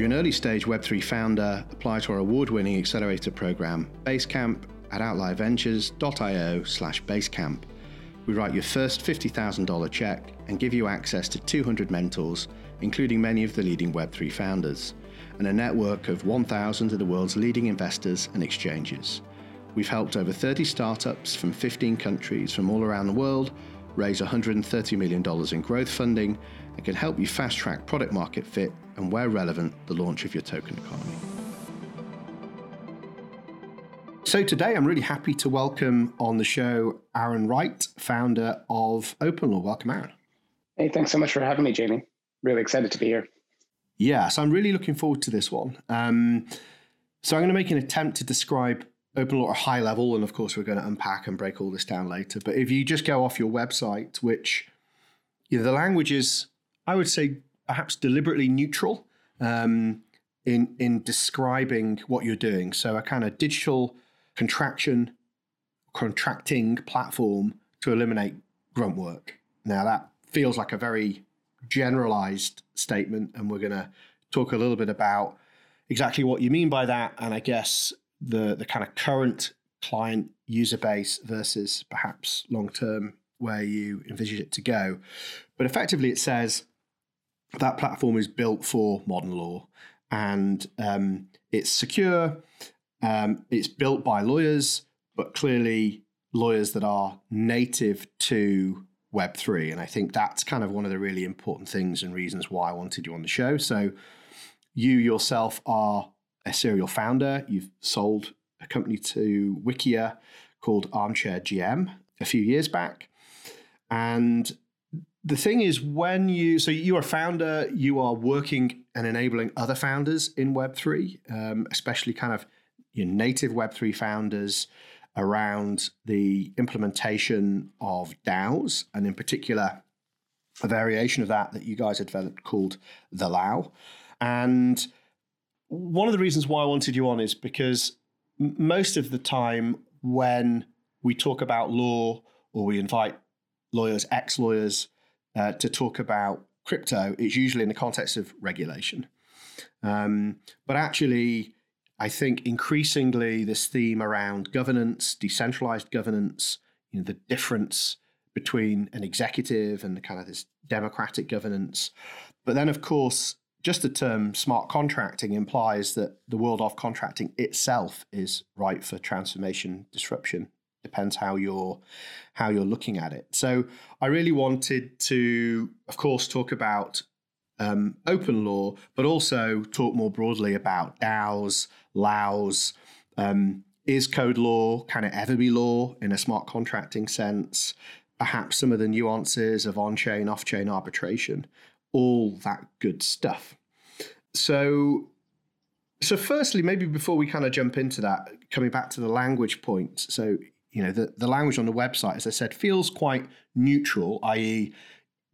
you're an early stage Web3 founder, apply to our award winning accelerator program, Basecamp at outlierventures.io slash Basecamp. We write your first $50,000 check and give you access to 200 mentors, including many of the leading Web3 founders, and a network of 1,000 of the world's leading investors and exchanges. We've helped over 30 startups from 15 countries from all around the world raise $130 million in growth funding and can help you fast track product market fit and, where relevant, the launch of your token economy. So, today I'm really happy to welcome on the show Aaron Wright, founder of OpenLaw. Welcome, Aaron. Hey, thanks so much for having me, Jamie. Really excited to be here. Yeah, so I'm really looking forward to this one. Um, so, I'm going to make an attempt to describe At a high level, and of course, we're going to unpack and break all this down later. But if you just go off your website, which you know, the language is, I would say, perhaps deliberately neutral um, in in describing what you're doing. So a kind of digital contraction, contracting platform to eliminate grunt work. Now that feels like a very generalized statement, and we're going to talk a little bit about exactly what you mean by that, and I guess the the kind of current client user base versus perhaps long term where you envisage it to go. But effectively, it says that platform is built for modern law and um, it's secure. Um, it's built by lawyers, but clearly lawyers that are native to Web3. And I think that's kind of one of the really important things and reasons why I wanted you on the show. So, you yourself are a serial founder. You've sold a company to Wikia called Armchair GM a few years back. And the thing is, when you, so you are a founder, you are working and enabling other founders in Web3, um, especially kind of your native Web3 founders around the implementation of DAOs, and in particular, a variation of that that you guys have developed called the LAO. And one of the reasons why I wanted you on is because most of the time when we talk about law or we invite lawyers, ex lawyers, uh, to talk about crypto, it's usually in the context of regulation. Um, but actually, I think increasingly this theme around governance, decentralized governance, you know, the difference between an executive and the kind of this democratic governance. But then, of course, just the term smart contracting implies that the world of contracting itself is ripe for transformation disruption. Depends how you're how you're looking at it. So i really wanted to of course talk about um, open law but also talk more broadly about daos laos. Um, is code law can it ever be law in a smart contracting sense? Perhaps some of the nuances of on-chain off-chain arbitration all that good stuff. So, so firstly, maybe before we kind of jump into that, coming back to the language point. So, you know, the, the language on the website, as I said, feels quite neutral, i.e.,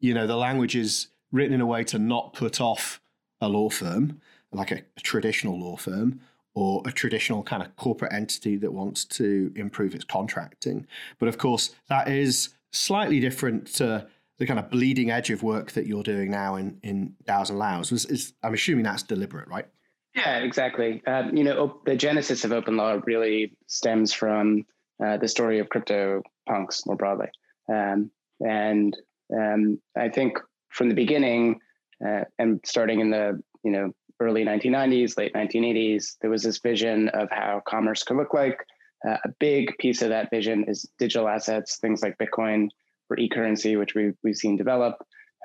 you know, the language is written in a way to not put off a law firm, like a, a traditional law firm, or a traditional kind of corporate entity that wants to improve its contracting. But of course, that is slightly different to the kind of bleeding edge of work that you're doing now in in DAOs and LAOs is, is I'm assuming that's deliberate, right? Yeah, exactly. Uh, you know, the genesis of open law really stems from uh, the story of crypto punks more broadly, um, and um, I think from the beginning uh, and starting in the you know early 1990s, late 1980s, there was this vision of how commerce could look like. Uh, a big piece of that vision is digital assets, things like Bitcoin for e-currency, which we, we've seen develop.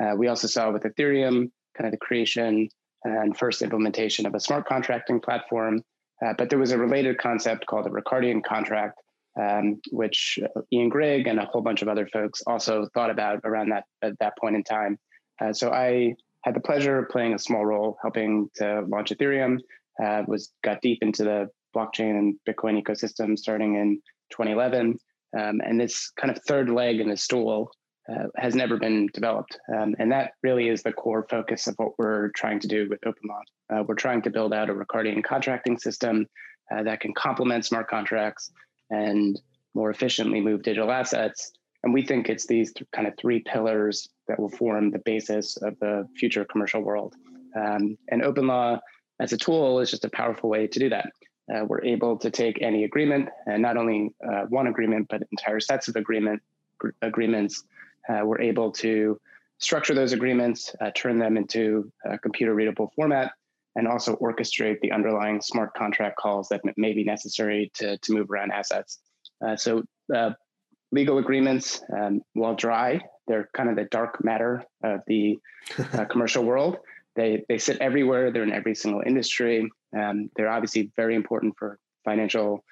Uh, we also saw with Ethereum kind of the creation and first implementation of a smart contracting platform. Uh, but there was a related concept called a Ricardian contract, um, which Ian Grigg and a whole bunch of other folks also thought about around that at that point in time. Uh, so I had the pleasure of playing a small role helping to launch Ethereum. Uh, was got deep into the blockchain and Bitcoin ecosystem starting in 2011. Um, and this kind of third leg in the stool uh, has never been developed. Um, and that really is the core focus of what we're trying to do with OpenLaw. Uh, we're trying to build out a Ricardian contracting system uh, that can complement smart contracts and more efficiently move digital assets. And we think it's these th- kind of three pillars that will form the basis of the future commercial world. Um, and OpenLaw as a tool is just a powerful way to do that. Uh, we're able to take any agreement, and not only uh, one agreement, but entire sets of agreement agreements. Uh, we're able to structure those agreements, uh, turn them into a computer readable format, and also orchestrate the underlying smart contract calls that may be necessary to, to move around assets. Uh, so uh, legal agreements, um, while dry, they're kind of the dark matter of the commercial world. They, they sit everywhere. They're in every single industry. Um, they're obviously very important for financial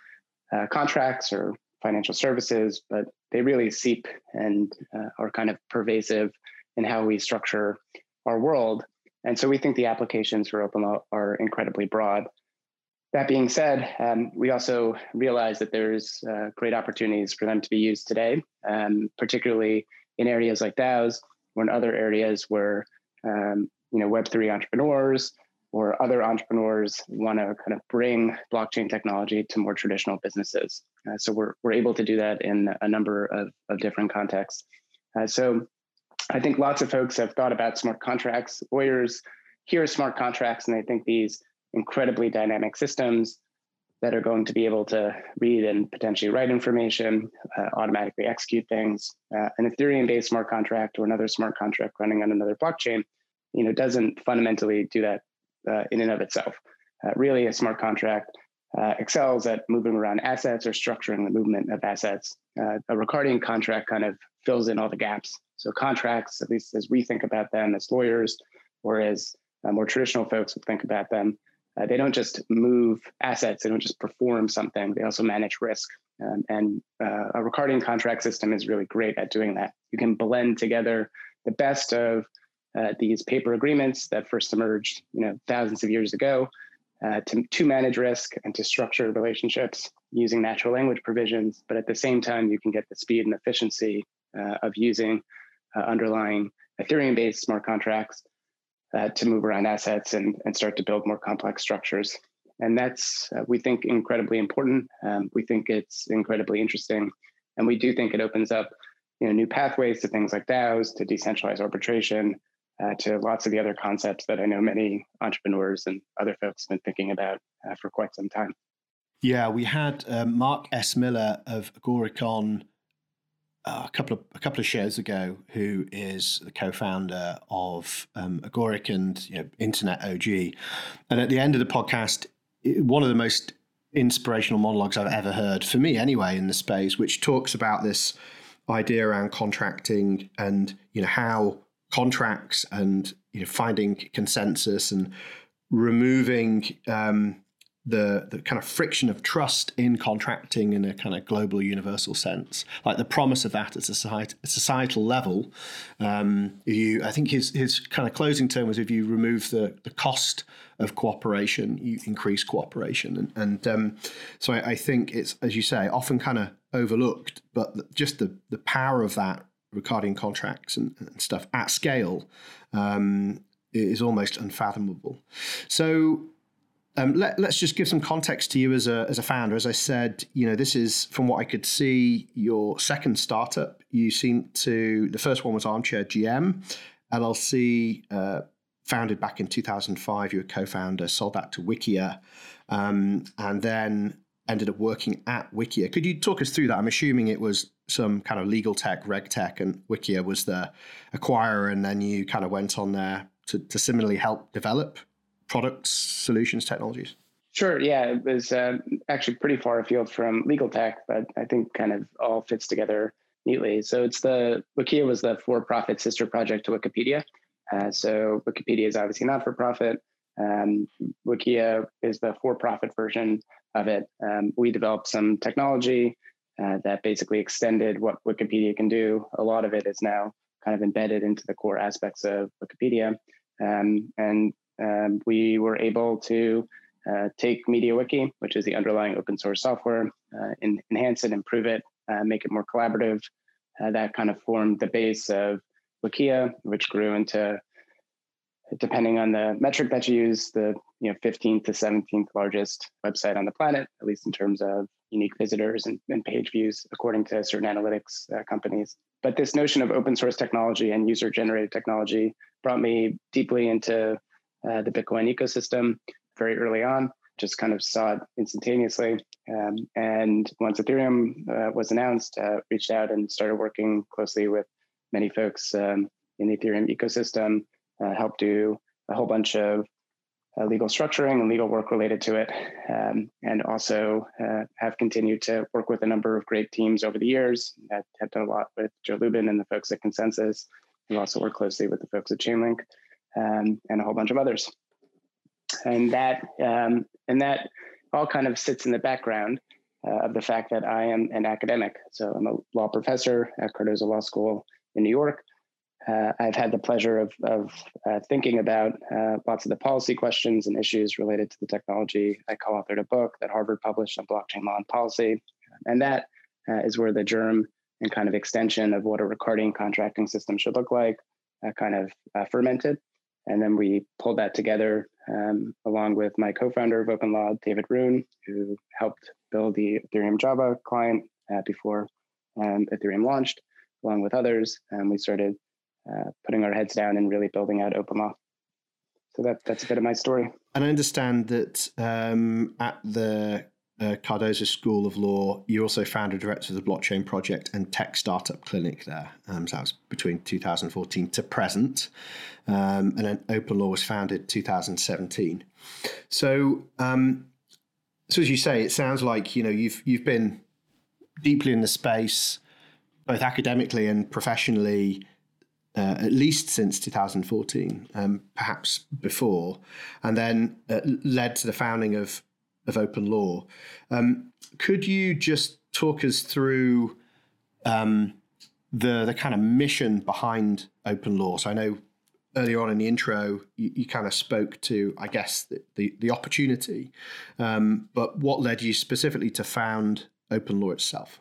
uh, contracts or financial services, but they really seep and uh, are kind of pervasive in how we structure our world. And so we think the applications for open law are incredibly broad. That being said, um, we also realize that there's uh, great opportunities for them to be used today, um, particularly in areas like DAOs or in other areas where um, you know Web3 entrepreneurs or other entrepreneurs want to kind of bring blockchain technology to more traditional businesses. Uh, so we're, we're able to do that in a number of, of different contexts. Uh, so I think lots of folks have thought about smart contracts. Lawyers hear smart contracts and they think these incredibly dynamic systems that are going to be able to read and potentially write information, uh, automatically execute things. Uh, an Ethereum-based smart contract or another smart contract running on another blockchain, you know, doesn't fundamentally do that uh, in and of itself. Uh, really, a smart contract uh, excels at moving around assets or structuring the movement of assets. Uh, a Ricardian contract kind of fills in all the gaps. So contracts, at least as we think about them as lawyers, or as more traditional folks would think about them, uh, they don't just move assets, they don't just perform something, they also manage risk. Um, and uh, a Ricardian contract system is really great at doing that. You can blend together the best of uh, these paper agreements that first emerged, you know, thousands of years ago, uh, to, to manage risk and to structure relationships using natural language provisions. But at the same time, you can get the speed and efficiency uh, of using uh, underlying Ethereum-based smart contracts uh, to move around assets and, and start to build more complex structures. And that's, uh, we think, incredibly important. Um, we think it's incredibly interesting. And we do think it opens up you know, new pathways to things like DAOs, to decentralized arbitration, uh, to lots of the other concepts that I know many entrepreneurs and other folks have been thinking about uh, for quite some time. Yeah, we had um, Mark S. Miller of Agoric uh, a couple of a couple of shows ago, who is the co-founder of um, Agoric and you know, Internet OG. And at the end of the podcast, one of the most inspirational monologues I've ever heard, for me anyway, in the space, which talks about this idea around contracting and you know how contracts and you know finding consensus and removing um, the the kind of friction of trust in contracting in a kind of global universal sense, like the promise of that at a societal level. Um, you, I think his his kind of closing term was if you remove the the cost of cooperation, you increase cooperation, and, and um, so I, I, think it's as you say often kind of overlooked, but just the the power of that Ricardian contracts and, and stuff at scale um, is almost unfathomable. So um, let, us just give some context to you as a, as a founder. As I said, you know, this is from what I could see your second startup. You seem to the first one was Armchair GM, LLC, uh, founded back in 2005. You were co-founder, sold that to Wikia, um, and then ended up working at Wikia. Could you talk us through that? I'm assuming it was some kind of legal tech, reg tech, and Wikia was the acquirer, and then you kind of went on there to, to similarly help develop products, solutions, technologies? Sure. Yeah, it was uh, actually pretty far afield from legal tech, but I think kind of all fits together neatly. So it's the Wikia was the for-profit sister project to Wikipedia. Uh, so Wikipedia is obviously not for profit. Um, Wikia is the for-profit version of it. Um, we developed some technology uh, that basically extended what Wikipedia can do. A lot of it is now kind of embedded into the core aspects of Wikipedia. Um, and um, we were able to uh, take MediaWiki, which is the underlying open source software, uh, enhance it, improve it, uh, make it more collaborative. Uh, that kind of formed the base of Wikia, which grew into, depending on the metric that you use, the you know 15th to 17th largest website on the planet, at least in terms of unique visitors and, and page views, according to certain analytics uh, companies. But this notion of open source technology and user generated technology brought me deeply into uh, the Bitcoin ecosystem. very early on, just kind of saw it instantaneously. Um, and once Ethereum uh, was announced, uh, reached out and started working closely with many folks um, in the Ethereum ecosystem, uh, helped do a whole bunch of uh, legal structuring and legal work related to it, um, and also uh, have continued to work with a number of great teams over the years. Have done a lot with Joe Lubin and the folks at ConsenSys. We've also worked closely with the folks at Chainlink um, and a whole bunch of others. And that um, and that all kind of sits in the background uh, of the fact that I am an academic. So I'm a law professor at Cardozo Law School in New York uh, I've had the pleasure of, of uh, thinking about uh, lots of the policy questions and issues related to the technology. I co authored a book that Harvard published on blockchain law and policy. And that uh, is where the germ and kind of extension of what a Ricardian contracting system should look like uh, kind of uh, fermented. And then we pulled that together um, along with my co founder of OpenLaw, David Roon, who helped build the Ethereum Java client before um, Ethereum launched, along with others. And we started uh, putting our heads down and really building out open law. So that that's a bit of my story. And I understand that um, at the uh, Cardozo School of Law, you also founded director of the Blockchain Project and Tech Startup Clinic there. Um, so that was between 2014 to present. Um, and then Open Law was founded 2017. So, um, so as you say, it sounds like you know you've you've been deeply in the space, both academically and professionally, uh, at least since 2014, um, perhaps before, and then uh, led to the founding of of Open Law. Um, could you just talk us through um, the the kind of mission behind Open Law? So I know earlier on in the intro you, you kind of spoke to, I guess, the the, the opportunity, um, but what led you specifically to found Open Law itself?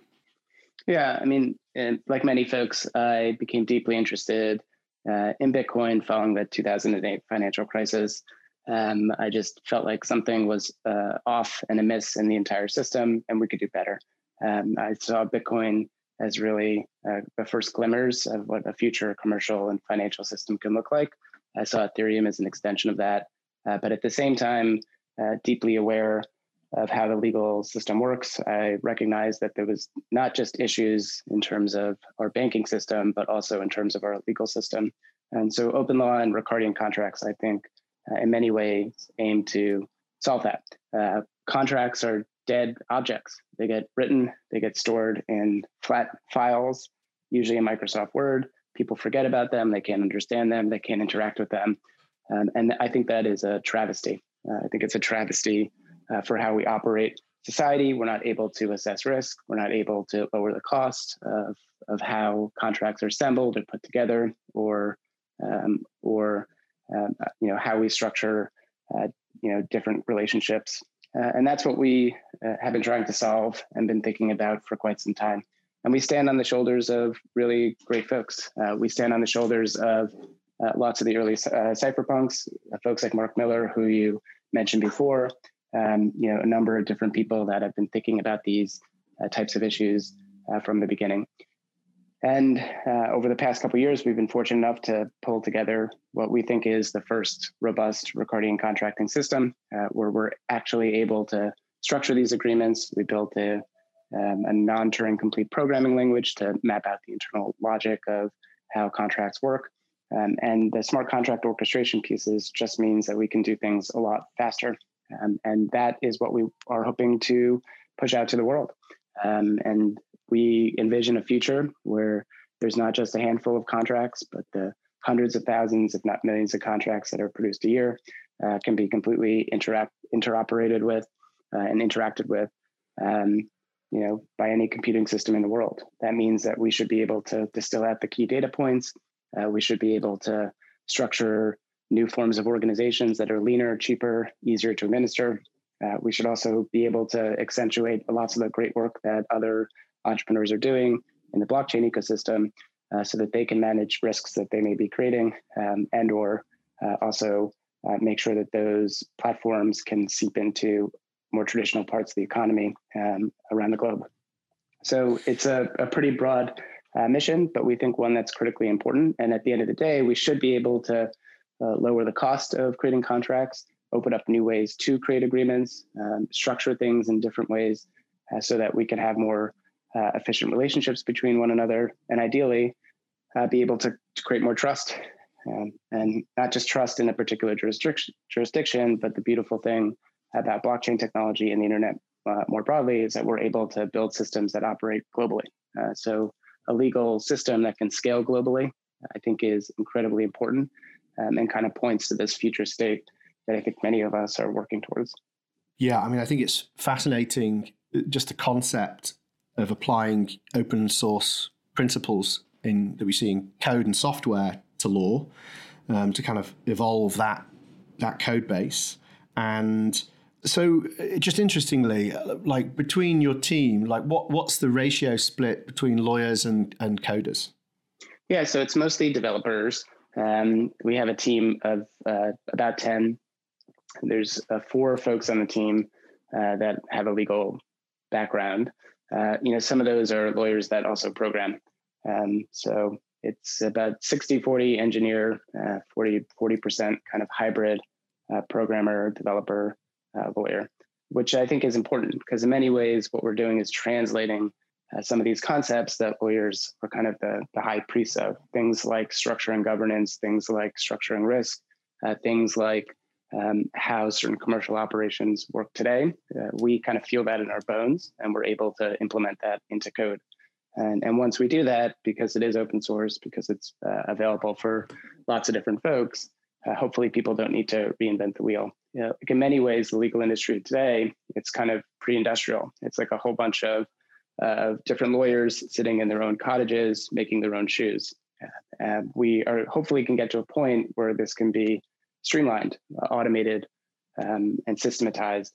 Yeah, I mean, and like many folks, I became deeply interested uh, in Bitcoin following the 2008 financial crisis. Um, I just felt like something was uh, off and amiss in the entire system, and we could do better. Um, I saw Bitcoin as really uh, the first glimmers of what a future commercial and financial system can look like. I saw Ethereum as an extension of that, uh, but at the same time, uh, deeply aware of how the legal system works. I recognized that there was not just issues in terms of our banking system, but also in terms of our legal system. And so open law and Ricardian contracts, I think, uh, in many ways aim to solve that. Uh, contracts are dead objects. They get written, they get stored in flat files, usually in Microsoft Word. People forget about them, they can't understand them, they can't interact with them. Um, and I think that is a travesty. Uh, I think it's a travesty uh, for how we operate society. We're not able to assess risk. We're not able to lower the cost of, of how contracts are assembled or put together, or um, or um, you know how we structure uh, you know different relationships. Uh, and that's what we uh, have been trying to solve and been thinking about for quite some time. And we stand on the shoulders of really great folks. Uh, we stand on the shoulders of uh, lots of the early cypherpunks, folks like Mark Miller, who you mentioned before, um, you know, a number of different people that have been thinking about these uh, types of issues uh, from the beginning. And uh, over the past couple years, we've been fortunate enough to pull together what we think is the first robust Ricardian contracting system, uh, where we're actually able to structure these agreements. We built a, um, a non-Turing complete programming language to map out the internal logic of how contracts work. Um, and the smart contract orchestration pieces just means that we can do things a lot faster um, and that is what we are hoping to push out to the world. Um, and we envision a future where there's not just a handful of contracts, but the hundreds of thousands, if not millions of contracts that are produced a year uh, can be completely interact interoperated with uh, and interacted with, um, you know, by any computing system in the world. That means that we should be able to distill out the key data points. Uh, we should be able to structure new forms of organizations that are leaner, cheaper, easier to administer. Uh, we should also be able to accentuate lots of the great work that other entrepreneurs are doing in the blockchain ecosystem uh, so that they can manage risks that they may be creating um, and or uh, also uh, make sure that those platforms can seep into more traditional parts of the economy um, around the globe. So it's a, a pretty broad uh, mission, but we think one that's critically important. And at the end of the day, we should be able to uh, lower the cost of creating contracts open up new ways to create agreements, um, structure things in different ways uh, so that we can have more uh, efficient relationships between one another, and ideally uh, be able to, to, create more trust. Um, and not just trust in a particular jurisdiction, jurisdiction, but the beautiful thing about blockchain technology and the internet uh, more broadly is that we're able to build systems that operate globally. Uh, so a legal system that can scale globally, I think, is incredibly important um, and kind of points to this future state that I think many of us are working towards. Yeah, I mean, I think it's fascinating uh, just the concept of applying open source principles in that we see in code and software to law um, to kind of evolve that that code base. And so uh, just interestingly uh, like between your team like what what's the ratio split between lawyers and and coders? Yeah so it's mostly developers um, we have a team of uh, about 10 there's uh, four folks on the team uh, that have a legal background. Uh, you know, some of those are lawyers that also program. Um, so it's about 60 40 engineer, uh, 40 40% kind of hybrid uh, programmer, developer, lawyer, which I think is important because in many ways, what we're doing is translating uh, some of these concepts that lawyers are kind of the, the high priests of things like structure and governance, things like structure and risk, uh, things like um, how certain commercial operations work today. Uh, we kind of feel that in our bones, and we're able to implement that into code. And, and once we do that, because it is open source, because it's uh, available for lots of different folks, uh, hopefully people don't need to reinvent the wheel. You know, like in many ways, the legal industry today, it's kind of pre-industrial. It's like a whole bunch of uh, different lawyers sitting in their own cottages, making their own shoes. And we are hopefully can get to a point where this can be streamlined, automated, um, and systematized.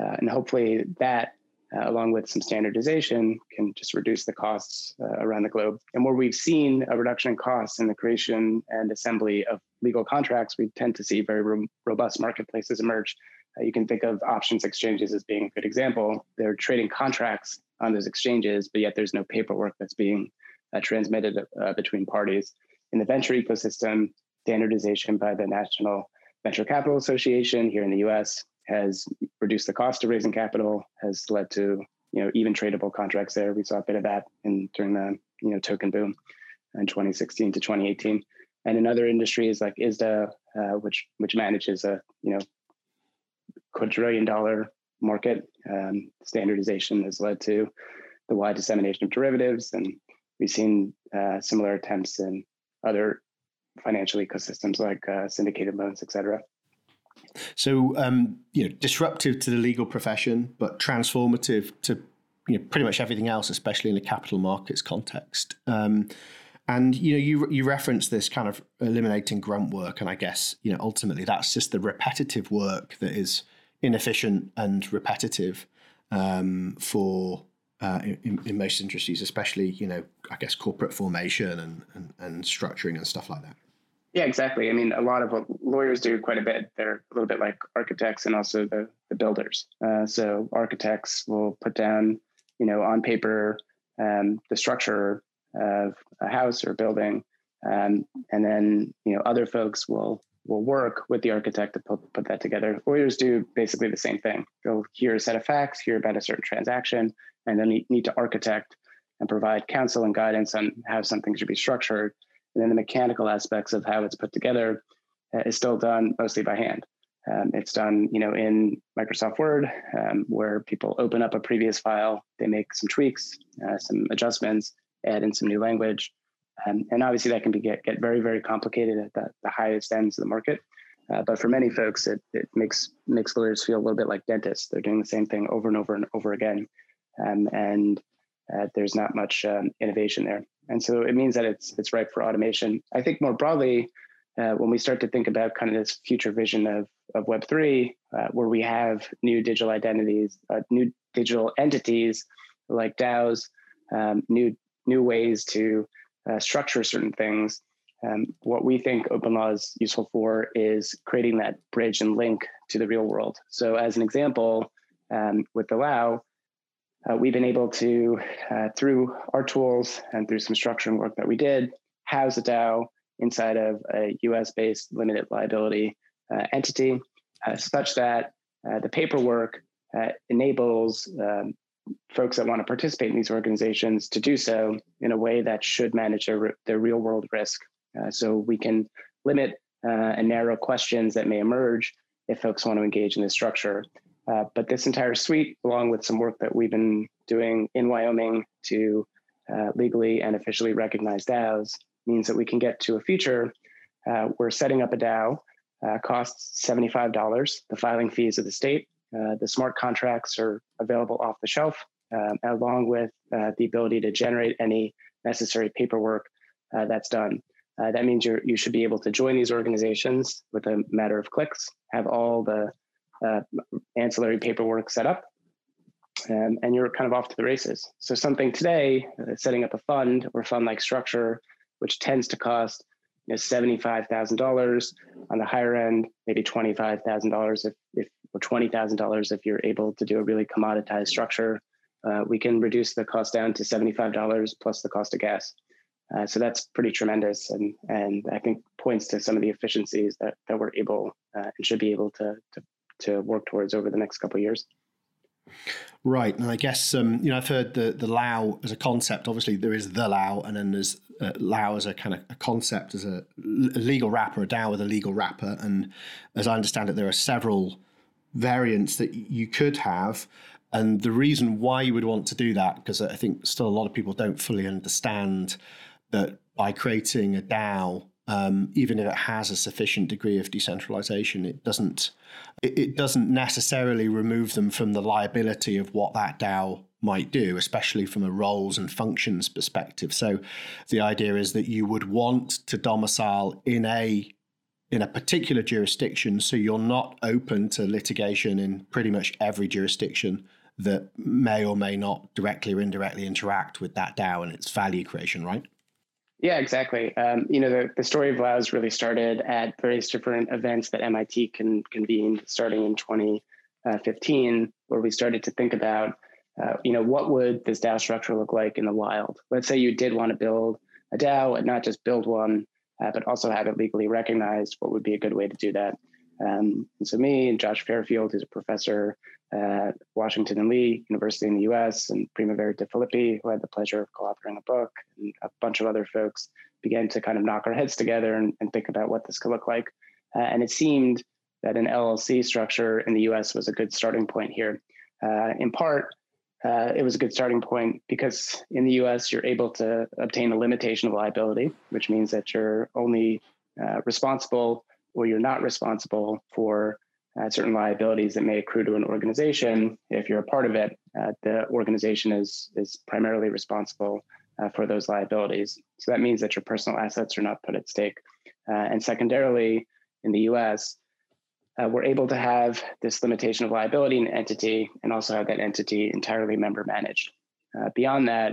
Uh, and hopefully that, uh, along with some standardization, can just reduce the costs uh, around the globe. And where we've seen a reduction in costs in the creation and assembly of legal contracts, we tend to see very ro- robust marketplaces emerge. Uh, you can think of options exchanges as being a good example. They're trading contracts on those exchanges, but yet there's no paperwork that's being uh, transmitted between parties. In the venture ecosystem, standardization by the National Venture Capital Association here in the US has reduced the cost of raising capital, has led to you know even tradable contracts there. We saw a bit of that in during the you know token boom in 2016 to 2018. And in other industries like ISDA, uh, which which manages a you know quadrillion dollar market, um, standardization has led to the wide dissemination of derivatives, and we've seen uh, similar attempts in other financial ecosystems like uh, syndicated loans, et cetera. So, um, you know, disruptive to the legal profession, but transformative to you know pretty much everything else, especially in the capital markets context. Um, and you know, you you reference this kind of eliminating grunt work, and I guess you know ultimately that's just the repetitive work that is inefficient and repetitive um, for uh, in, in, most industries, especially you know, I guess corporate formation and, and, and structuring and stuff like that. Yeah, exactly. I mean, a lot of what lawyers do quite a bit. They're a little bit like architects and also the, the builders. Uh, so architects will put down, you know, on paper um, the structure of a house or building, um, and then you know other folks will will work with the architect to put, put that together. Lawyers do basically the same thing. They'll hear a set of facts, hear about a certain transaction, and then need to architect and provide counsel and guidance on how something should be structured. And then the mechanical aspects of how it's put together uh, is still done mostly by hand. Um, it's done, you know, in Microsoft Word, um, where people open up a previous file, they make some tweaks, uh, some adjustments, add in some new language, um, and obviously that can be get, get very very complicated at the, the highest ends of the market. Uh, but for many folks, it, it makes makes lawyers feel a little bit like dentists. They're doing the same thing over and over and over again, um, and uh, there's not much um, innovation there. And so it means that it's it's ripe for automation. I think more broadly, uh, when we start to think about kind of this future vision of of Web three, uh, where we have new digital identities, uh, new digital entities like DAOs, um, new new ways to uh, structure certain things. Um, what we think open law is useful for is creating that bridge and link to the real world. So, as an example, um, with the Lao, uh, we've been able to, uh, through our tools and through some structuring work that we did, house a DAO inside of a US based limited liability uh, entity uh, such that uh, the paperwork uh, enables um, folks that want to participate in these organizations to do so in a way that should manage their, their real world risk. Uh, so we can limit uh, and narrow questions that may emerge if folks want to engage in this structure. Uh, but this entire suite, along with some work that we've been doing in Wyoming to uh, legally and officially recognize DAOs, means that we can get to a future uh, where setting up a DAO uh, costs $75, the filing fees of the state. Uh, the smart contracts are available off the shelf, um, along with the ability to generate any necessary paperwork that's done. Uh, that means you you should be able to join these organizations with a matter of clicks, have all the uh, ancillary paperwork set up, um, and you're kind of off to the races. So something today, uh, setting up a fund or fund-like structure, which tends to cost you know, seventy-five thousand dollars on the higher end, maybe twenty-five thousand dollars if, if or twenty thousand dollars if you're able to do a really commoditized structure. Uh, we can reduce the cost down to seventy-five dollars plus the cost of gas. Uh, so that's pretty tremendous, and and I think points to some of the efficiencies that that we're able uh, and should be able to, to to work towards over the next couple of years. Right, and I guess um, you know I've heard the the Lao as a concept. Obviously, there is the Lao, and then there's uh, Lao as a kind of a concept as a, a legal wrapper, a DAO with a legal wrapper. And as I understand it, there are several variants that you could have. And the reason why you would want to do that, because I think still a lot of people don't fully understand that by creating a DAO, um, even if it has a sufficient degree of decentralization, it doesn't it, it, doesn't necessarily remove them from the liability of what that DAO might do, especially from a roles and functions perspective. So, the idea is that you would want to domicile in a in a particular jurisdiction, so you're not open to litigation in pretty much every jurisdiction that may or may not directly or indirectly interact with that DAO and its value creation, right? Yeah, exactly. Um, you know, the, the story of LAOs really started at various different events that MIT can, convened starting in 2015, where we started to think about, uh, you know, what would this DAO structure look like in the wild? Let's say you did want to build a DAO and not just build one, uh, but also have it legally recognized. What would be a good way to do that? Um, and so me and Josh Fairfield, who's a professor at Washington and Lee University in the US, and Primavera De Filippi, who had the pleasure of co-authoring a book, and a bunch of other folks began to kind of knock our heads together and, and think about what this could look like. Uh, and it seemed that an LLC structure in the US was a good starting point here. Uh, in part, uh, it was a good starting point because in the US, you're able to obtain a limitation of liability, which means that you're only uh, responsible or you're not responsible for uh, certain liabilities that may accrue to an organization. If you're a part of it, uh, the organization is is primarily responsible uh, for those liabilities. So that means that your personal assets are not put at stake. Uh, and secondarily, in the U.S., uh, we're able to have this limitation of liability in an entity and also have that entity entirely member managed. Uh, beyond that,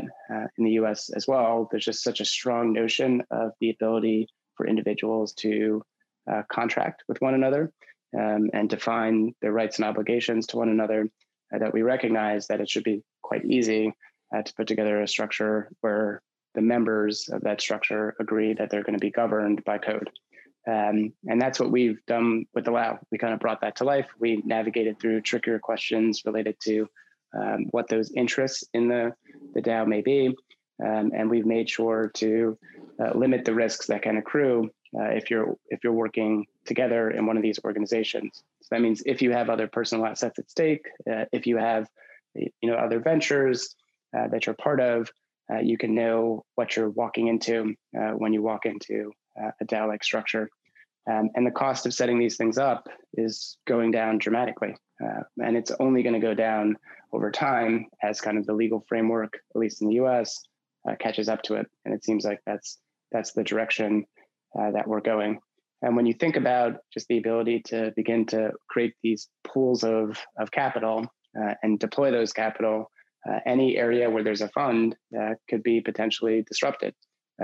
in the US as well, there's just such a strong notion of the ability for individuals to contract with one another um, and define their rights and obligations to one another, uh, that we recognize that it should be quite easy uh, to put together a structure where the members of that structure agree that they're going to be governed by code. Um, and that's what we've done with the Lao. We kind of brought that to life. We navigated through trickier questions related to um, what those interests in the, the DAO may be. Um, and we've made sure to uh, limit the risks that can accrue uh, if you're if you're working together in one of these organizations. So that means if you have other personal assets at stake, uh, if you have you know other ventures uh, that you're part of, uh, you can know what you're walking into uh, when you walk into uh, a DAO-like structure. Um, and the cost of setting these things up is going down dramatically, and it's only going to go down over time as kind of the legal framework, at least in the U.S., catches up to it. And it seems like that's that's the direction uh, that we're going. And when you think about just the ability to begin to create these pools of, of capital uh, and deploy those capital, uh, any area where there's a fund uh, could be potentially disrupted.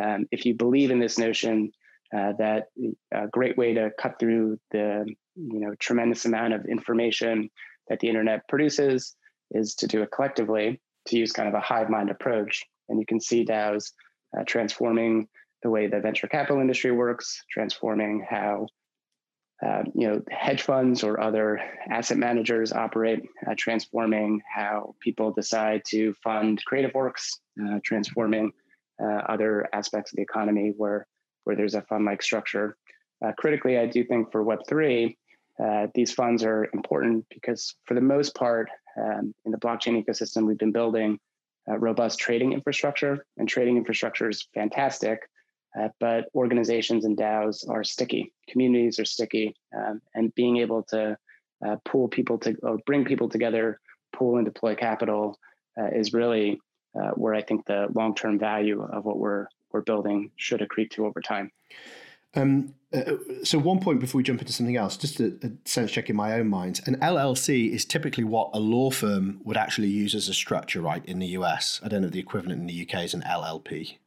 Um, if you believe in this notion uh, that a great way to cut through the you know tremendous amount of information that the internet produces is to do it collectively, to use kind of a hive mind approach. And you can see DAOs uh, transforming the way the venture capital industry works, transforming how uh, you know hedge funds or other asset managers operate, uh, transforming how people decide to fund creative works, uh, transforming uh, other aspects of the economy where where there's a fund-like structure. Uh, critically, I do think for Web three, these funds are important because for the most part, um, in the blockchain ecosystem, we've been building robust trading infrastructure, and trading infrastructure is fantastic uh, but organizations and DAOs are sticky, communities are sticky, um, and being able to uh, pull people to or bring people together, pool and deploy capital uh, is really uh, where I think the long term value of what we're we're building should accrete to over time. Um, uh, so one point before we jump into something else, just a, a, sense check in my own mind. An LLC is typically what a law firm would actually use as a structure, right? In the US, I don't know the equivalent in the UK is an LLP.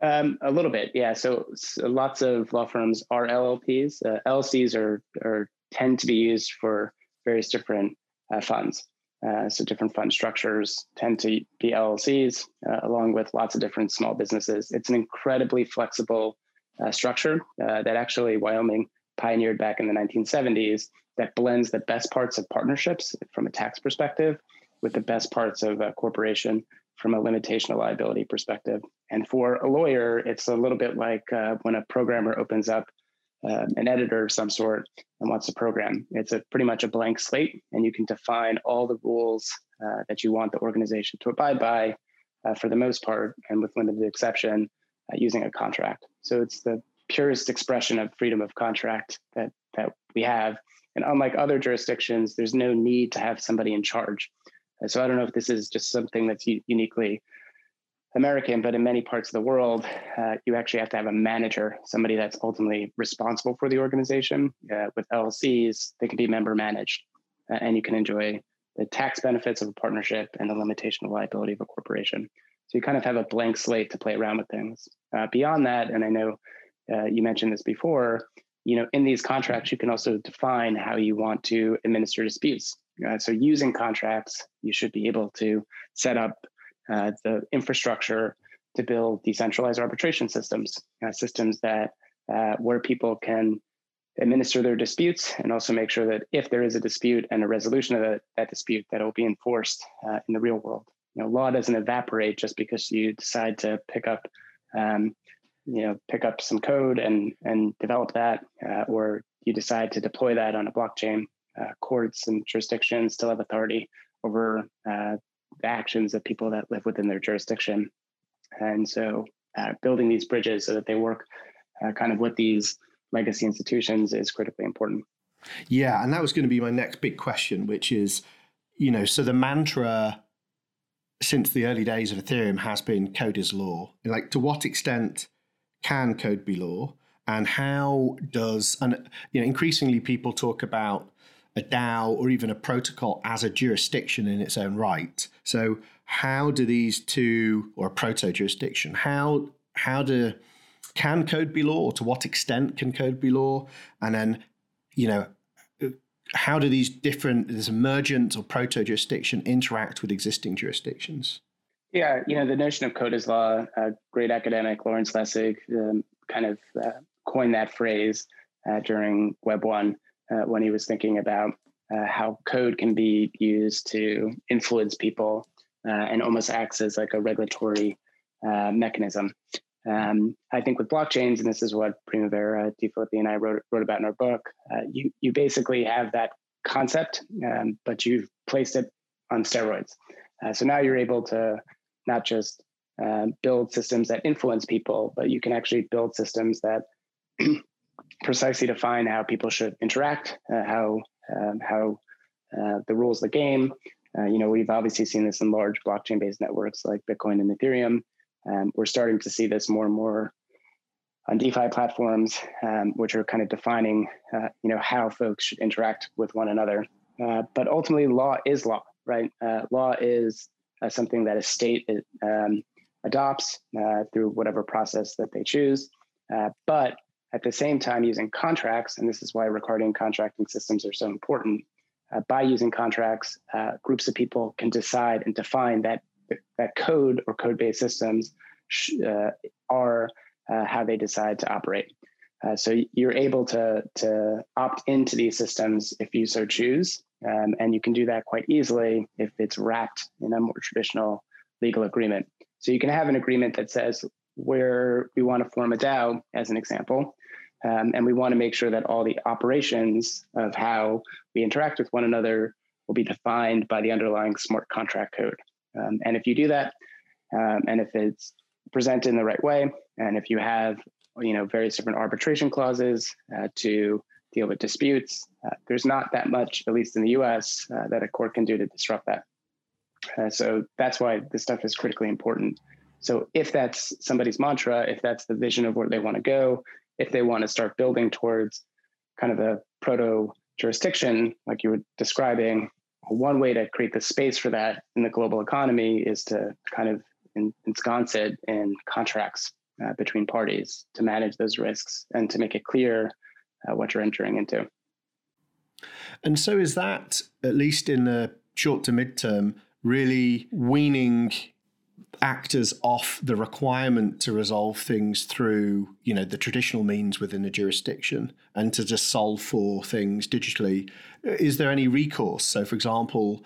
Um, a little bit, yeah. So, so, lots of law firms are LLPs. Uh, LLCs are, are tend to be used for various different uh, funds. Uh, so different fund structures tend to be LLCs, uh, along with lots of different small businesses. It's an incredibly flexible uh, structure uh, that actually Wyoming pioneered back in the 1970s. That blends the best parts of partnerships from a tax perspective with the best parts of a corporation from a limitation of liability perspective. And for a lawyer, it's a little bit like uh, when a programmer opens up uh, an editor of some sort and wants to program. It's a pretty much a blank slate, and you can define all the rules uh, that you want the organization to abide by, uh, for the most part, and with limited exception, uh, using a contract. So it's the purest expression of freedom of contract that that we have. And unlike other jurisdictions, there's no need to have somebody in charge. So I don't know if this is just something that's uniquely American, but in many parts of the world, uh, you actually have to have a manager, somebody that's ultimately responsible for the organization. Uh, with LLCs, they can be member managed, uh, and you can enjoy the tax benefits of a partnership and the limitation of liability of a corporation. So you kind of have a blank slate to play around with things. Uh, beyond that, and I know uh, you mentioned this before, you know, in these contracts, you can also define how you want to administer disputes. Uh, so using contracts, you should be able to set up uh, the infrastructure to build decentralized arbitration systems, uh, systems that uh, where people can administer their disputes and also make sure that if there is a dispute and a resolution of that, that dispute, that it will be enforced uh, in the real world. You know, law doesn't evaporate just because you decide to pick up, um, you know, pick up some code and and develop that, uh, or you decide to deploy that on a blockchain uh, courts and jurisdictions still have authority over uh, the actions of people that live within their jurisdiction. And so uh, building these bridges so that they work uh, kind of with these legacy institutions is critically important. Yeah, and that was going to be my next big question, which is, you know, so the mantra since the early days of Ethereum has been code is law. Like, to what extent can code be law? And how does, and, you know, increasingly people talk about a DAO or even a protocol as a jurisdiction in its own right. So how do these two or a proto jurisdiction how how do can code be law? Or to what extent can code be law? And then you know how do these different this emergent or proto jurisdiction interact with existing jurisdictions? Yeah you know the notion of code is law a great academic lawrence lessig um, kind of uh, coined that phrase uh, during web one uh, when he was thinking about uh, how code can be used to influence people uh, and almost acts as like a regulatory uh, mechanism. Um, I think with blockchains, and this is what Primavera, De Filippi, and I wrote, wrote about in our book, uh, you, you basically have that concept, um, but you've placed it on steroids. Uh, so now you're able to not just build systems that influence people, but you can actually build systems that precisely define how people should interact, uh, how um, how uh, the rules of the game. Uh, you know, we've obviously seen this in large blockchain-based networks like Bitcoin and Ethereum. Um, we're starting to see this more and more on DeFi platforms, um, which are kind of defining, uh, you know, how folks should interact with one another. Uh, but ultimately, law is law, right? Uh, law is something that a state um, adopts through whatever process that they choose. but at the same time, using contracts, and this is why Ricardian contracting systems are so important. Uh, by using contracts, uh, groups of people can decide and define that that code or code-based systems sh- uh, are uh, how they decide to operate. Uh, so you're able to, to opt into these systems if you so choose. Um, and you can do that quite easily if it's wrapped in a more traditional legal agreement. So you can have an agreement that says where we want to form a DAO, as an example, um, and we want to make sure that all the operations of how we interact with one another will be defined by the underlying smart contract code. Um, and if you do that, um, and if it's presented in the right way, and if you have you know various different arbitration clauses uh, to deal with disputes, uh, there's not that much, at least in the U.S., uh, that a court can do to disrupt that. Uh, so that's why this stuff is critically important. So if that's somebody's mantra, if that's the vision of where they want to go, if they want to start building towards kind of a proto jurisdiction, like you were describing, one way to create the space for that in the global economy is to kind of ensconce it in contracts uh, between parties to manage those risks and to make it clear uh, what you're entering into. And so, is that, at least in the short to midterm, really weaning actors off the requirement to resolve things through you know the traditional means within the jurisdiction and to just solve for things digitally. Is there any recourse? So for example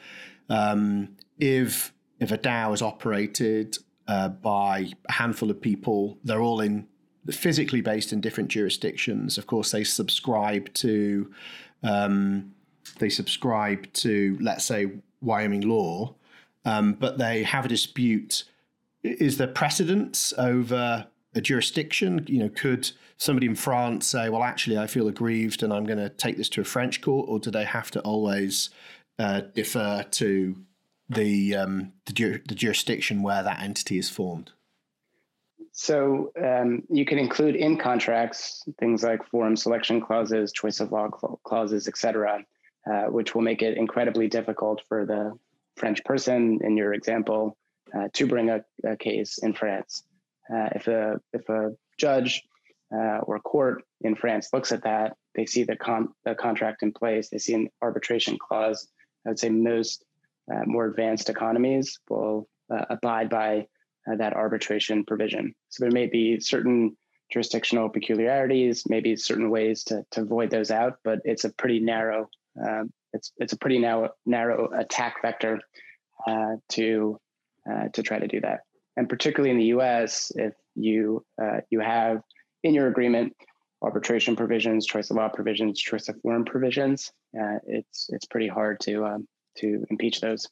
um, if if a DAO is operated uh, by a handful of people they're all in physically based in different jurisdictions. Of course they subscribe to um, they subscribe to let's say Wyoming law um, but they have a dispute is there precedence over a jurisdiction? You know, could somebody in France say, "Well, actually, I feel aggrieved, and I'm going to take this to a French court," or do they have to always uh, defer to the, um, the, ju- the jurisdiction where that entity is formed? So um, you can include in contracts things like forum selection clauses, choice of law clauses, etc., uh, which will make it incredibly difficult for the French person in your example uh, to bring a, a, case in France. Uh, if a if a judge uh, or court in France looks at that, they see the con- the contract in place, they see an arbitration clause. I would say most uh, more advanced economies will uh, abide by uh, that arbitration provision. So there may be certain jurisdictional peculiarities, maybe certain ways to to void those out, but it's a pretty narrow it's it's a pretty narrow narrow attack vector to uh, to try to do that. And particularly in the U.S., if you uh, you have in your agreement arbitration provisions, choice of law provisions, choice of forum provisions, uh, it's it's pretty hard to um, to impeach those.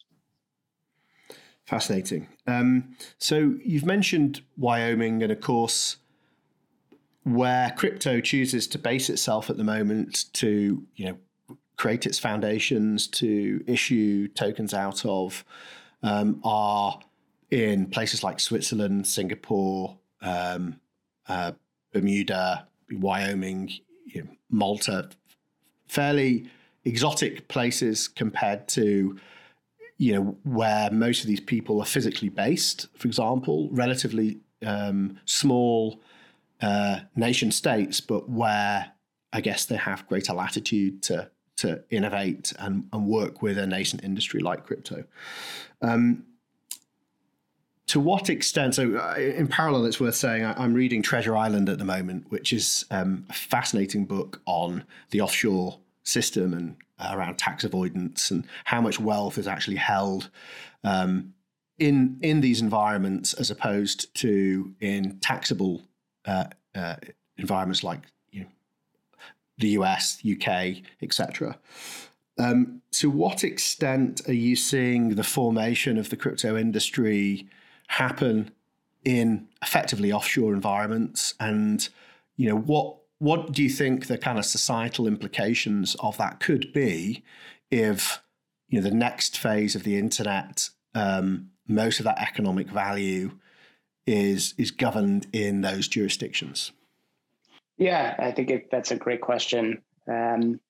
Fascinating. Um, so you've mentioned Wyoming, and of course, where crypto chooses to base itself at the moment to you know create its foundations to issue tokens out of um, are in places like Switzerland, Singapore, um, uh, Bermuda, Wyoming, you know, Malta, fairly exotic places compared to you know where most of these people are physically based. For example, relatively um, small uh, nation states, but where I guess they have greater latitude to to innovate and, and work with a nascent industry like crypto. Um, to what extent? So, uh, in parallel, it's worth saying I, am reading Treasure Island at the moment, which is um, a fascinating book on the offshore system and uh, around tax avoidance and how much wealth is actually held um, in in these environments as opposed to in taxable uh, uh, environments like the US, UK, etc. Um, to what extent are you seeing the formation of the crypto industry happen in effectively offshore environments? And you know what what do you think the kind of societal implications of that could be if you know the next phase of the internet, um, most of that economic value is is governed in those jurisdictions? Yeah, I think it, that's a great question. Um,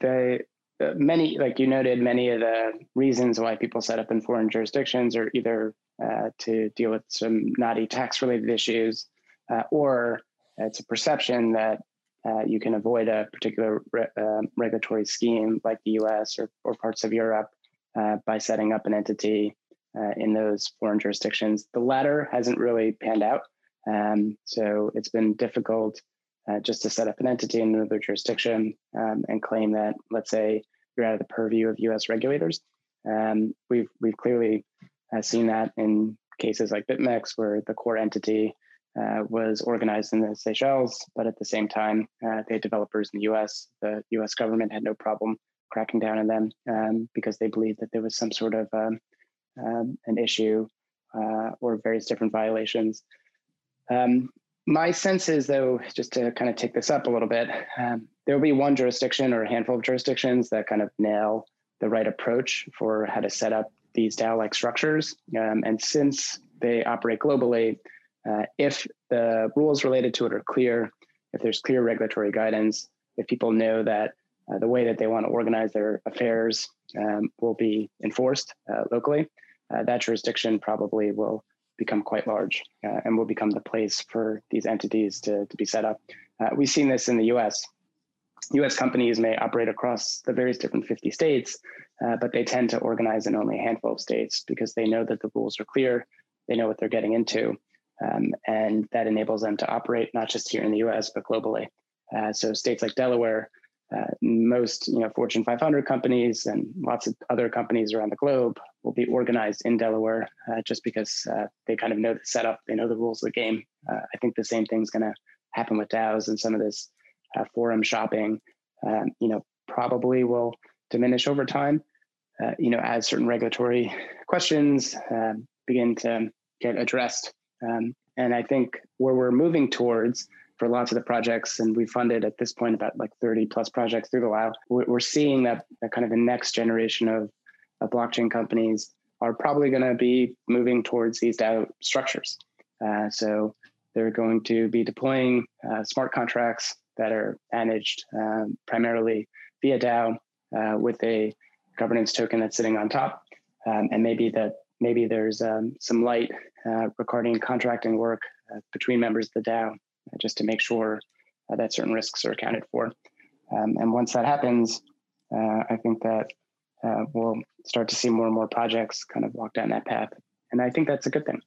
the uh, many, like you noted, many of the reasons why people set up in foreign jurisdictions are either uh, to deal with some naughty tax-related issues, uh, or it's a perception that uh, you can avoid a particular re- um, regulatory scheme like the U.S. or, or parts of Europe uh, by setting up an entity uh, in those foreign jurisdictions. The latter hasn't really panned out, um, so it's been difficult uh, just to set up an entity in another jurisdiction um, and claim that, let's say, you're out of the purview of U.S. regulators. Um, we've we've clearly uh, seen that in cases like BitMEX, where the core entity uh, was organized in the Seychelles, but at the same time, uh, they had developers in the U.S. The U.S. government had no problem cracking down on them um, because they believed that there was some sort of um, um an issue uh, or various different violations. Um, my sense is, though, just to kind of take this up a little bit, um, there will be one jurisdiction or a handful of jurisdictions that kind of nail the right approach for how to set up these DAO-like structures. Um, and since they operate globally, uh, if the rules related to it are clear, if there's clear regulatory guidance, if people know that uh, the way that they want to organize their affairs um, will be enforced uh, locally, uh, that jurisdiction probably will become quite large uh, and will become the place for these entities to, to be set up. Uh, we've seen this in the US. US companies may operate across the various different 50 states, uh, but they tend to organize in only a handful of states because they know that the rules are clear, they know what they're getting into, um, and that enables them to operate not just here in the US, but globally. Uh, so states like Delaware uh, most you know Fortune 500 companies and lots of other companies around the globe will be organized in Delaware uh, just because uh, they kind of know the setup, they know the rules of the game. Uh, I think the same thing's going to happen with DAOs and some of this uh, forum shopping. Um, you know, probably will diminish over time. Uh, you know, as certain regulatory questions um, begin to get addressed, um, and I think where we're moving towards for lots of the projects, and we funded at this point about like 30 plus projects through the lab. We're seeing that, that kind of the next generation of, of blockchain companies are probably going to be moving towards these DAO structures. Uh, so they're going to be deploying uh, smart contracts that are managed um, primarily via DAO uh, with a governance token that's sitting on top, um, and maybe that maybe there's um, some light uh, Ricardian contracting work uh, between members of the DAO just to make sure uh, that certain risks are accounted for. Um, and once that happens, uh, I think that uh, we'll start to see more and more projects kind of walk down that path. And I think that's a good thing.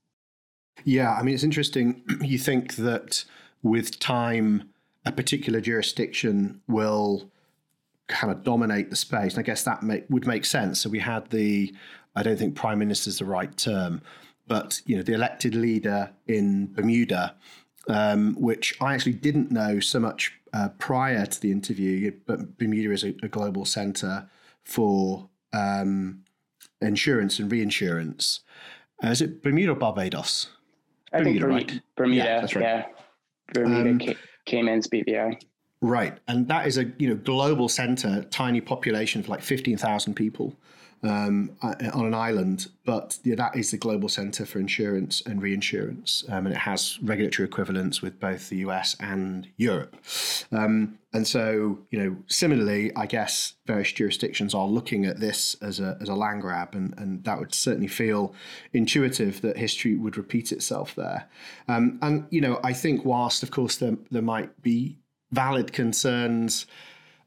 Yeah, I mean, it's interesting. You think that with time, a particular jurisdiction will kind of dominate the space. And I guess that would make sense. So we had the, I don't think prime minister is the right term, but you know, the elected leader in Bermuda um, which I actually didn't know so much uh, prior to the interview. But Bermuda is a, a global center for um, insurance and reinsurance. Uh, is it Bermuda or Barbados? I Bermuda, think Bermuda, right? Bermuda, yeah, that's right. Yeah. Bermuda, um, Caymans, BVI. Right, and that is a you know global center, tiny population of like fifteen thousand people um, uh, on an island, but yeah, that is the global centre for insurance and reinsurance, um, and it has regulatory equivalents with both the US and Europe. Um, and so, you know, similarly, I guess various jurisdictions are looking at this as a as a land grab, and and that would certainly feel intuitive that history would repeat itself there. Um, and you know, I think whilst of course there there might be valid concerns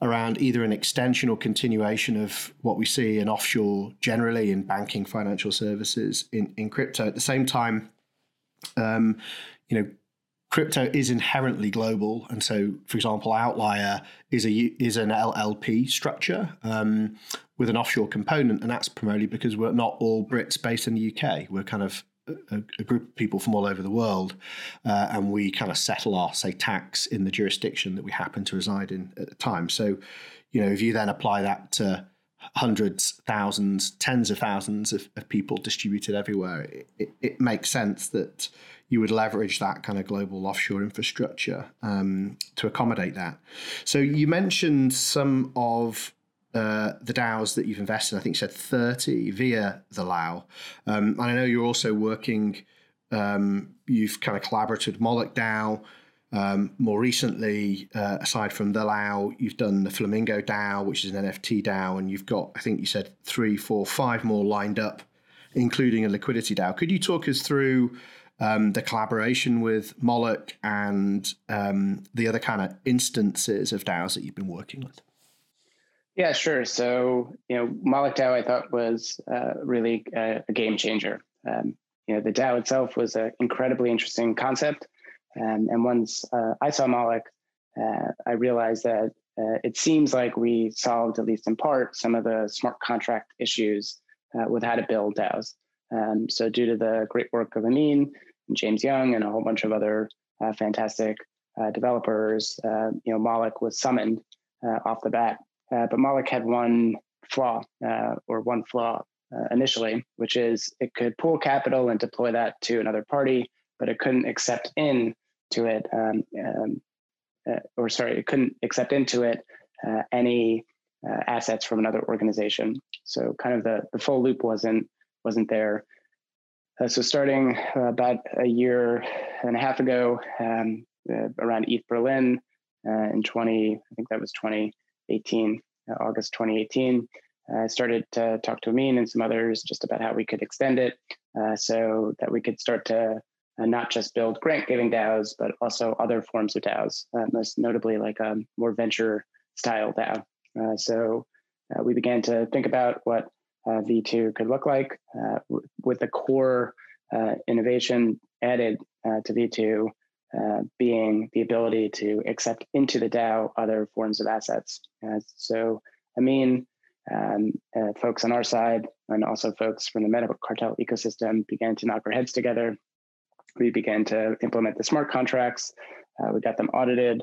around either an extension or continuation of what we see in offshore generally in banking, financial services, in, in crypto. At the same time, um, you know, crypto is inherently global, and so, for example, Outlier is a is an LLP structure um, with an offshore component, and that's primarily because we're not all Brits based in the UK. We're kind of a, a, group of people from all over the world, uh, and we kind of settle our, say, tax in the jurisdiction that we happen to reside in at the time. So, you know, if you then apply that to hundreds, thousands, tens of thousands of, of people distributed everywhere, it, it, it, makes sense that you would leverage that kind of global offshore infrastructure um, to accommodate that. So you mentioned some of uh, the DAOs that you've invested, I think you said 30 via the LAO. Um, and I know you're also working, um, you've kind of collaborated with Moloch DAO. Um, more recently, uh, aside from the LAO, you've done the Flamingo DAO, which is an NFT DAO, and you've got, I think you said three, four, five more lined up, including a liquidity DAO. Could you talk us through um, the collaboration with Moloch and um, the other kind of instances of DAOs that you've been working with? Yeah, sure. So, you know, Moloch DAO I thought was uh, really a, a, game changer. Um, you know, the DAO itself was an incredibly interesting concept. Um, and once uh, I saw Moloch, I realized that it seems like we solved, at least in part, some of the smart contract issues with how to build DAOs. Um, so, due to the great work of Ameen and James Young and a whole bunch of other fantastic developers, you know, Moloch was summoned off the bat. But Moloch had one flaw or one flaw uh, initially, which is it could pool capital and deploy that to another party, but it couldn't accept in to it, um, um, uh, or sorry, it couldn't accept into it uh, any uh, assets from another organization. So kind of the, the full loop wasn't wasn't there. Uh, so starting about a year and a half ago, um, uh, around ETH Berlin in 20, I think that was 2018, August 2018. I started to talk to Ameen and some others just about how we could extend it uh, so that we could start to uh, not just build grant giving DAOs, but also other forms of DAOs, uh, most notably like a more venture style DAO. Uh, so uh, we began to think about what uh, V2 could look like w- with the core innovation added to V2 being the ability to accept into the DAO other forms of assets. so Ameen um, uh, folks on our side and also folks from the Meta Cartel ecosystem began to knock our heads together. We began to implement the smart contracts. Uh, we got them audited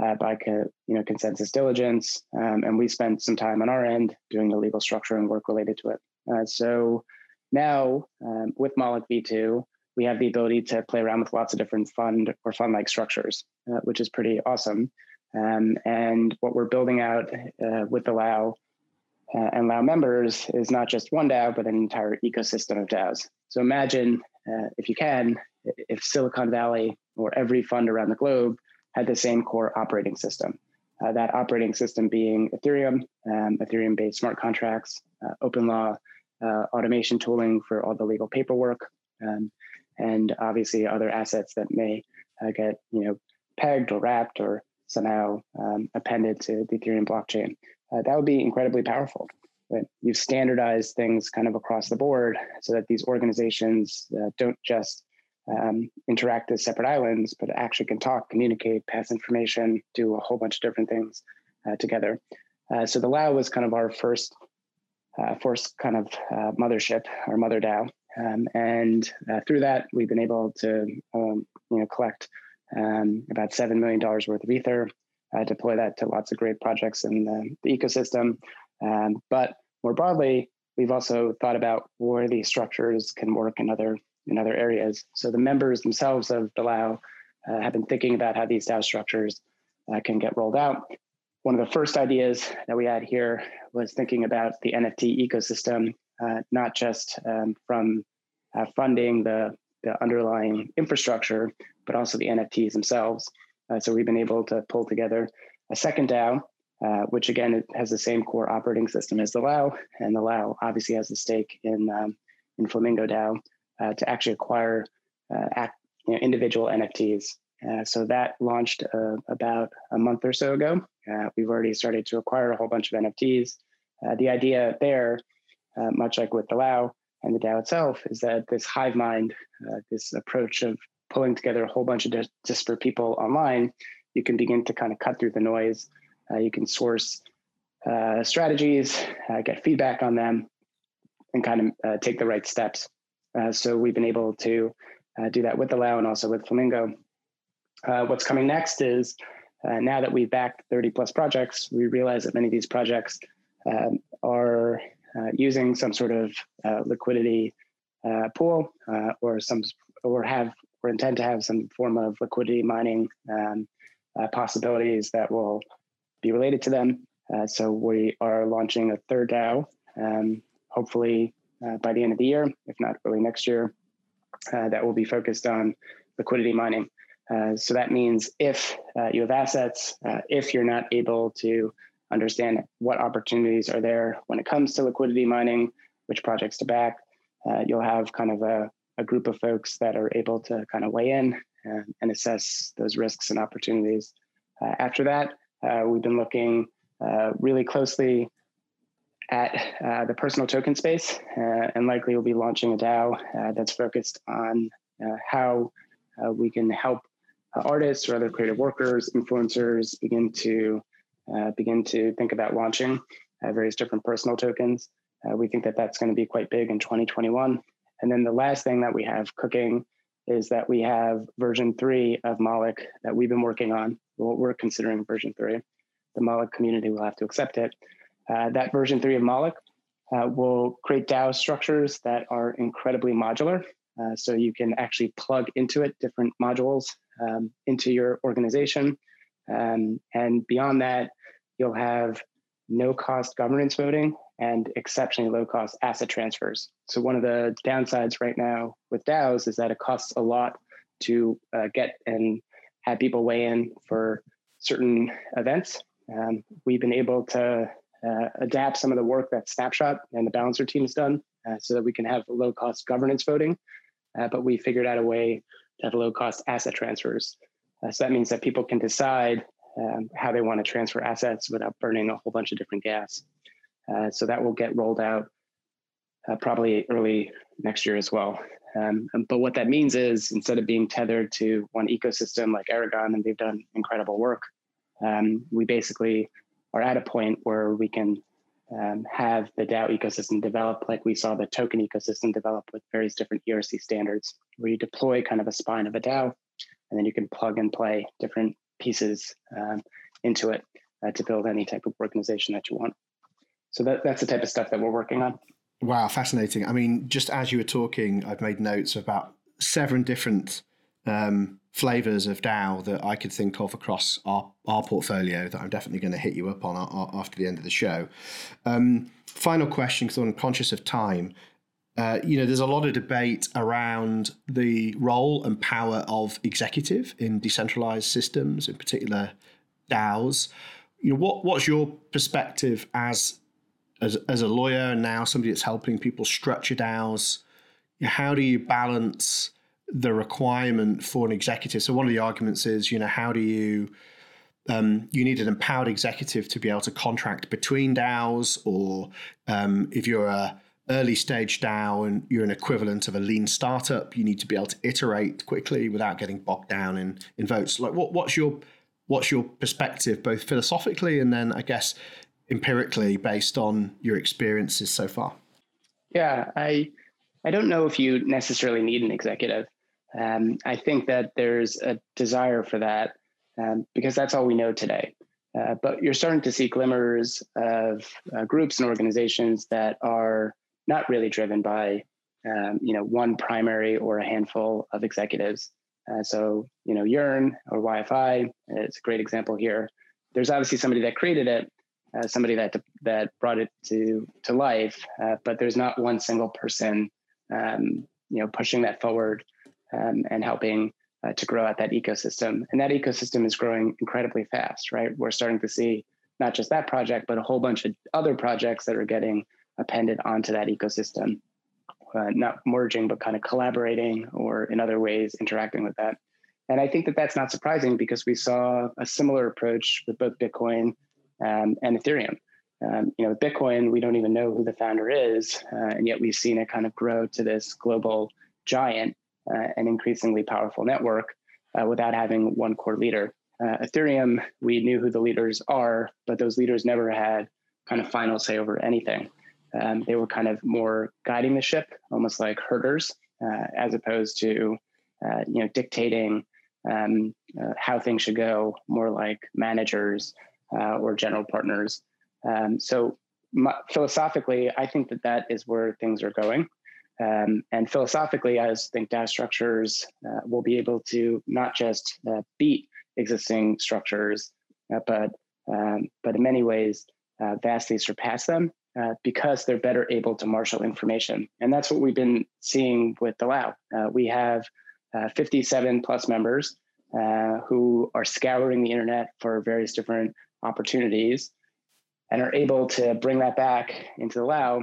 uh, by co- you know ConsenSys Diligence, um, and we spent some time on our end doing the legal structure and work related to it. Uh, so now um, with Moloch V2, we have the ability to play around with lots of different fund or fund-like structures, uh, which is pretty awesome. Um, and what we're building out uh, with LAO uh, and LAO members is not just one DAO, but an entire ecosystem of DAOs. So imagine, uh, if you can, if Silicon Valley or every fund around the globe had the same core operating system. Uh, that operating system being Ethereum, um, Ethereum based smart contracts, uh, OpenLaw, automation tooling for all the legal paperwork, um, and obviously other assets that may uh, get you know pegged or wrapped or somehow um, appended to the Ethereum blockchain uh, that would be incredibly powerful. But you've standardized things kind of across the board so that these organizations uh, don't just um, interact as separate islands, but actually can talk, communicate, pass information, do a whole bunch of different things uh, together. Uh, so the LAO was kind of our first, uh, first kind of mothership, our mother DAO, um, and through that we've been able to, um, you know, collect um, about seven million dollars worth of ether, uh, deploy that to lots of great projects in the, the ecosystem. Um, but more broadly, we've also thought about where these structures can work in other in other areas. So the members themselves of the LAO uh, have been thinking about how these DAO structures uh, can get rolled out. One of the first ideas that we had here was thinking about the NFT ecosystem, uh, not just um, from uh, funding the, the underlying infrastructure, but also the NFTs themselves. Uh, so we've been able to pull together a second DAO, uh, which again has the same core operating system as the LAO, and the LAO obviously has a stake in um, in Flamingo DAO uh, to actually acquire uh, act, you know, individual NFTs. Uh, so that launched uh, about a month or so ago. we've already started to acquire a whole bunch of NFTs. the idea there, much like with the LAO and the DAO itself, is that this hive mind, this approach of pulling together a whole bunch of dis- disparate people online, you can begin to kind of cut through the noise. Uh, you can source uh, strategies, uh, get feedback on them, and kind of uh, take the right steps. Uh, so we've been able to uh, do that with LAO and also with Flamingo. what's coming next is now that we've backed 30 plus projects, we realize that many of these projects um, are using some sort of liquidity pool or some or have or intend to have some form of liquidity mining um, uh, possibilities that will be related to them. Uh, so we are launching a third DAO, um, hopefully uh, by the end of the year, if not early next year, uh, that will be focused on liquidity mining. Uh, so that means if uh, you have assets, if you're not able to understand what opportunities are there when it comes to liquidity mining, which projects to back, you'll have kind of a a group of folks that are able to kind of weigh in and, and assess those risks and opportunities. Uh, after that, uh, we've been looking uh, really closely at uh, the personal token space, uh, and likely we'll be launching a DAO uh, that's focused on how we can help uh, artists or other creative workers, influencers begin to uh, begin to think about launching uh, various different personal tokens. Uh, we think that that's going to be quite big in 2021. And then the last thing that we have cooking is that we have version three of Moloch that we've been working on. Well, we're considering version three. The Moloch community will have to accept it. Uh, that version three of Moloch uh, will create DAO structures that are incredibly modular. Uh, so you can actually plug into it different modules um, into your organization. Um, and beyond that, you'll have no cost governance voting and exceptionally low cost asset transfers. So, one of the downsides right now with DAOs is that it costs a lot to uh, get and have people weigh in for certain events. Um, we've been able to uh, adapt some of the work that Snapshot and the Balancer team has done uh, so that we can have low cost governance voting. Uh, but we figured out a way to have low cost asset transfers. Uh, so that means that people can decide um, how they want to transfer assets without burning a whole bunch of different gas. Uh, so that will get rolled out uh, probably early next year as well. Um, but what that means is instead of being tethered to one ecosystem like Aragon, and they've done incredible work, um, we basically are at a point where we can um, have the DAO ecosystem develop like we saw the token ecosystem develop with various different ERC standards, where you deploy kind of a spine of a DAO, and then you can plug and play different pieces um, into it uh, to build any type of organization that you want. So that, that's the type of stuff that we're working on. Wow, fascinating. I mean, just as you were talking, I've made notes about seven different um, flavors of DAO that I could think of across our, our portfolio that I'm definitely going to hit you up on after the end of the show. Um, final question, because I'm conscious of time. Uh, you know, there's a lot of debate around the role and power of executive in decentralized systems, in particular DAOs. You know, what what's your perspective as as as a lawyer and now somebody that's helping people structure DAOs? How do you balance the requirement for an executive? So one of the arguments is, you know, how do you um, you need an empowered executive to be able to contract between DAOs, or um, if you're a early stage DAO and you're an equivalent of a lean startup, you need to be able to iterate quickly without getting bogged down in, in votes. Like what, what's your what's your perspective, both philosophically and then I guess empirically based on your experiences so far? Yeah, I I don't know if you necessarily need an executive. Um, I think that there's a desire for that um, because that's all we know today. Uh, but you're starting to see glimmers of uh, groups and organizations that are not really driven by um, you know one primary or a handful of executives. Uh, so you know Yearn or YFI is a great example here. There's obviously somebody that created it, uh, somebody that that brought it to to life, uh, but there's not one single person um, you know pushing that forward um, and helping uh, to grow out that ecosystem. And that ecosystem is growing incredibly fast. Right, we're starting to see not just that project, but a whole bunch of other projects that are getting appended onto that ecosystem, uh, not merging, but kind of collaborating or in other ways interacting with that. And I think that that's not surprising because we saw a similar approach with both Bitcoin um, and Ethereum. Um, you know, with Bitcoin, we don't even know who the founder is, uh, and yet we've seen it kind of grow to this global giant uh, and increasingly powerful network uh, without having one core leader. Uh, Ethereum, we knew who the leaders are, but those leaders never had kind of final say over anything. Um, they were kind of more guiding the ship, almost like herders, uh, as opposed to uh, you know dictating um, uh, how things should go, more like managers uh, or general partners. Um, so my, philosophically, I think that that is where things are going. Um, and philosophically, I think DAO structures uh, will be able to not just uh, beat existing structures, but um, but in many ways vastly surpass them uh, because they're better able to marshal information. And that's what we've been seeing with the LAO. Uh, we have uh, 57 plus members uh, who are scouring the internet for various different opportunities and are able to bring that back into the LAO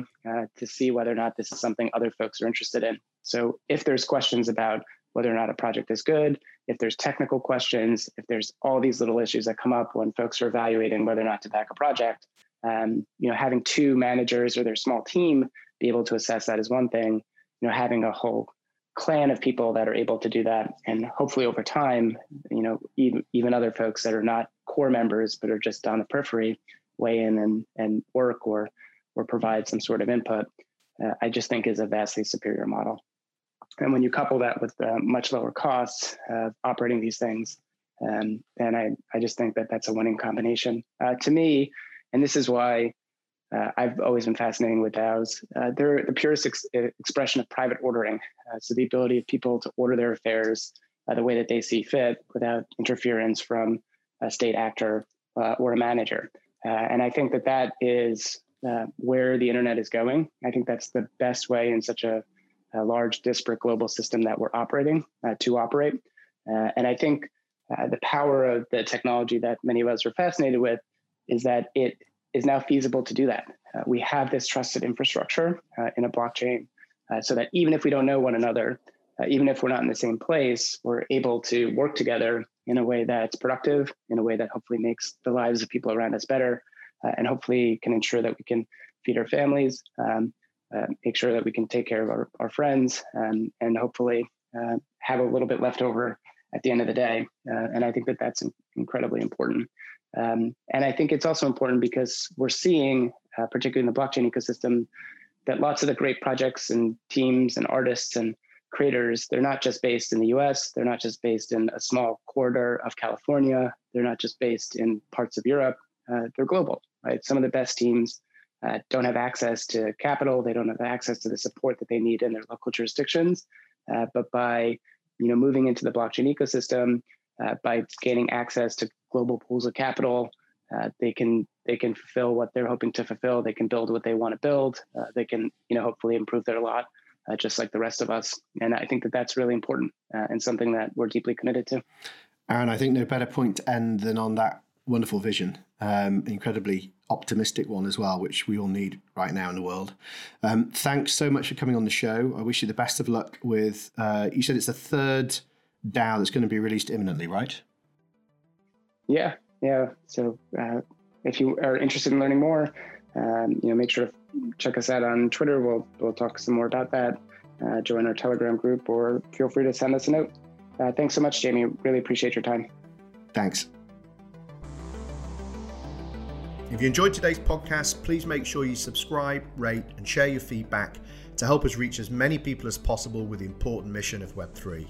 to see whether or not this is something other folks are interested in. So if there's questions about whether or not a project is good, if there's technical questions, if there's all these little issues that come up when folks are evaluating whether or not to back a project, um, you know, having two managers or their small team be able to assess that is one thing. You know, having a whole clan of people that are able to do that, and hopefully over time, you know, even even other folks that are not core members but are just on the periphery weigh in and and work or or provide some sort of input. Uh, I just think is a vastly superior model. And when you couple that with uh, much lower costs of operating these things, um, then I, I just think that that's a winning combination. Uh, to me, and this is why uh, I've always been fascinated with DAOs. Uh, they're the purest ex- expression of private ordering. Uh, so the ability of people to order their affairs uh, the way that they see fit without interference from a state actor uh, or a manager. Uh, and I think that that is where the internet is going. I think that's the best way in such a, a large, disparate global system that we're operating to operate. and I think the power of the technology that many of us are fascinated with is that it is now feasible to do that. Uh, we have this trusted infrastructure uh, in a blockchain uh, so that even if we don't know one another, uh, even if we're not in the same place, we're able to work together in a way that's productive, in a way that hopefully makes the lives of people around us better, uh, and hopefully can ensure that we can feed our families, um, uh, make sure that we can take care of our, our friends, um, and hopefully have a little bit left over at the end of the day. and I think that that's incredibly important. Um, and I think it's also important because we're seeing, uh, particularly in the blockchain ecosystem, that lots of the great projects and teams and artists and creators, they're not just based in the US, they're not just based in a small corridor of California, they're not just based in parts of Europe, uh, they're global, right? Some of the best teams uh, don't have access to capital, they don't have access to the support that they need in their local jurisdictions. Uh, but by you know moving into the blockchain ecosystem, uh, by gaining access to global pools of capital. Uh, they can they can fulfill what they're hoping to fulfill. They can build what they want to build. Uh, they can you know hopefully improve their lot, uh, just like the rest of us. And I think that that's really important uh, and something that we're deeply committed to. Aaron, I think no better point to end than on that wonderful vision, um, incredibly optimistic one as well, which we all need right now in the world. Um, thanks so much for coming on the show. I wish you the best of luck with. Uh, you said it's the third DAO that's going to be released imminently, right? Yeah, yeah. So uh, if you are interested in learning more, um, you know, make sure to check us out on Twitter. We'll we'll talk some more about that. Uh, join our Telegram group, or feel free to send us a note. Uh, thanks so much, Jamie. Really appreciate your time. Thanks. If you enjoyed today's podcast, please make sure you subscribe, rate, and share your feedback to help us reach as many people as possible with the important mission of Web3.